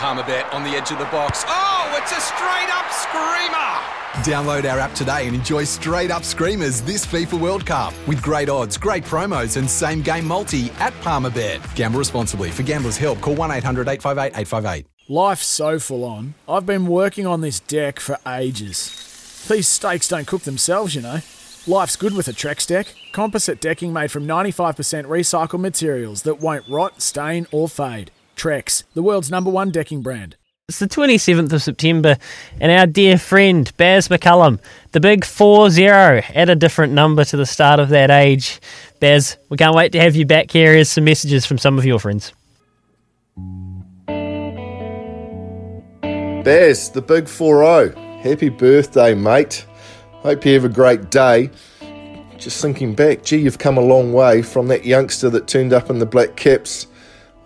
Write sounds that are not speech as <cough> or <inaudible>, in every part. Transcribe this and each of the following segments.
Palmerbet on the edge of the box. Oh, it's a straight up screamer! Download our app today and enjoy straight up screamers this FIFA World Cup with great odds, great promos, and same game multi at Palmerbet. Gamble responsibly. For gamblers' help, call 1 800 858 858. Life's so full on. I've been working on this deck for ages. These steaks don't cook themselves, you know. Life's good with a Trex deck. Composite decking made from 95% recycled materials that won't rot, stain, or fade. Trex, the world's number one decking brand. It's the 27th of September, and our dear friend Baz McCullum, the big 4 0, at a different number to the start of that age. Baz, we can't wait to have you back here. Here's some messages from some of your friends. Baz, the big 4 0. Happy birthday, mate. Hope you have a great day. Just thinking back, gee, you've come a long way from that youngster that turned up in the black caps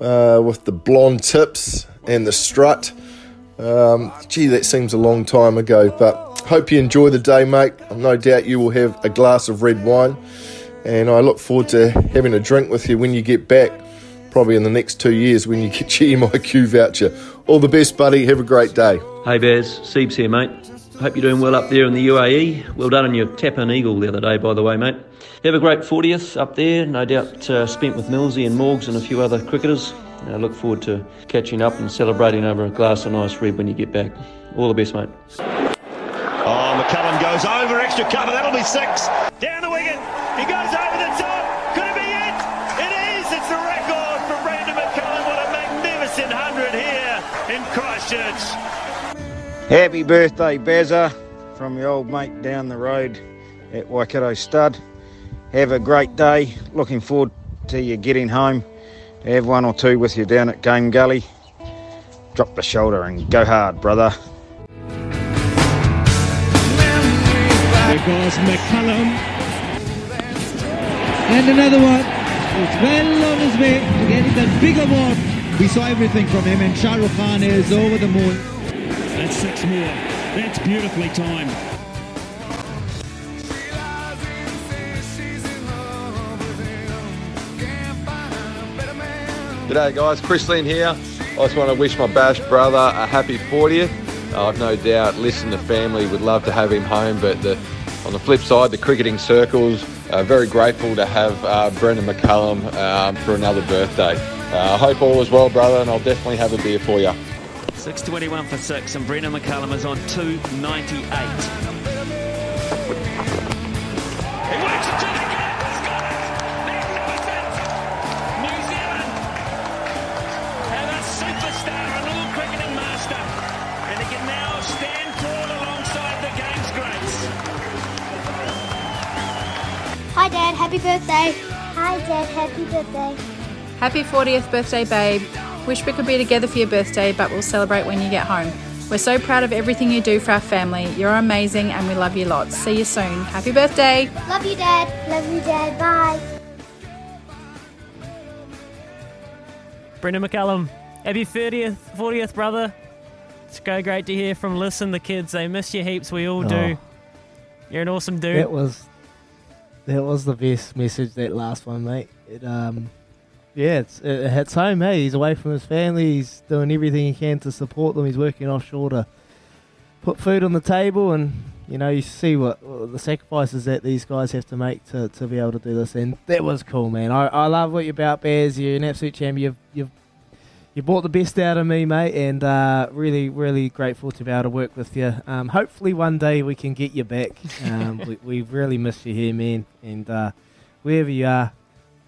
uh, with the blonde tips and the strut. Um, gee, that seems a long time ago, but hope you enjoy the day, mate. I'm no doubt you will have a glass of red wine, and I look forward to having a drink with you when you get back, probably in the next two years when you get your <laughs> MIQ voucher. All the best, buddy. Have a great day. Hey Baz, Siebes here, mate. Hope you're doing well up there in the UAE. Well done on your tap eagle the other day, by the way, mate. Have a great 40th up there, no doubt uh, spent with Millsy and Morgs and a few other cricketers. I look forward to catching up and celebrating over a glass of nice red when you get back. All the best, mate. Oh, McCullum goes over extra cover. That'll be six. Down the wicket. He goes over the top. Could it be it? It is. It's the record for Brendon McCullum. What a magnificent hundred here in Christchurch. Happy birthday, Bazza, from your old mate down the road at Waikato Stud. Have a great day. Looking forward to you getting home. Have one or two with you down at Game Gully. Drop the shoulder and go hard, brother. There goes McCullum. And another one. It's well on his way to getting that big award. We saw everything from him, and Shah Rukh Khan is over the moon. That's six more. That's beautifully timed. G'day guys, Chris Lynn here. I just want to wish my Bash brother a happy 40th. Uh, I've no doubt Listen the family would love to have him home, but the, on the flip side, the cricketing circles are very grateful to have uh, Brendon McCullum um, for another birthday. Uh, I hope all is well, brother, and I'll definitely have a beer for you. 621 for six, and Brendon McCullum is on 298. Hi, Dad. Happy birthday. Hi, Dad. Happy birthday. Happy 40th birthday, babe. Wish we could be together for your birthday, but we'll celebrate when you get home. We're so proud of everything you do for our family. You're amazing and we love you lots. See you soon. Happy birthday. Love you, Dad. Love you, Dad. Bye. Brendon McCullum, happy 30th, 40th, brother. It's go great to hear from Listen, the kids. They miss you heaps. We all do. Oh. You're an awesome dude. That was that was the best message. That last one, mate. It um, yeah, it's, it hits home. Hey, he's away from his family. He's doing everything he can to support them. He's working offshore to put food on the table, and you know you see what, what the sacrifices that these guys have to make to, to be able to do this. And that was cool, man. I, I love what you're about, Bears. You're an absolute champion. You've you've you brought the best out of me, mate, and uh, really, really grateful to be able to work with you. Um, hopefully, one day we can get you back. Um, <laughs> we, we really miss you here, man. And uh, wherever you are,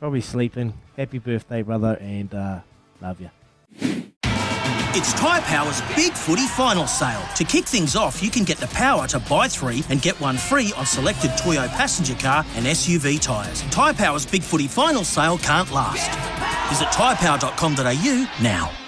probably sleeping. Happy birthday, brother, and uh, love you. It's Tyre Power's Big Footy Final Sale. To kick things off, you can get the power to buy three and get one free on selected Toyo passenger car and SUV tyres. Tyre Power's Big Footy Final Sale can't last. Visit tyrepower.com.au now.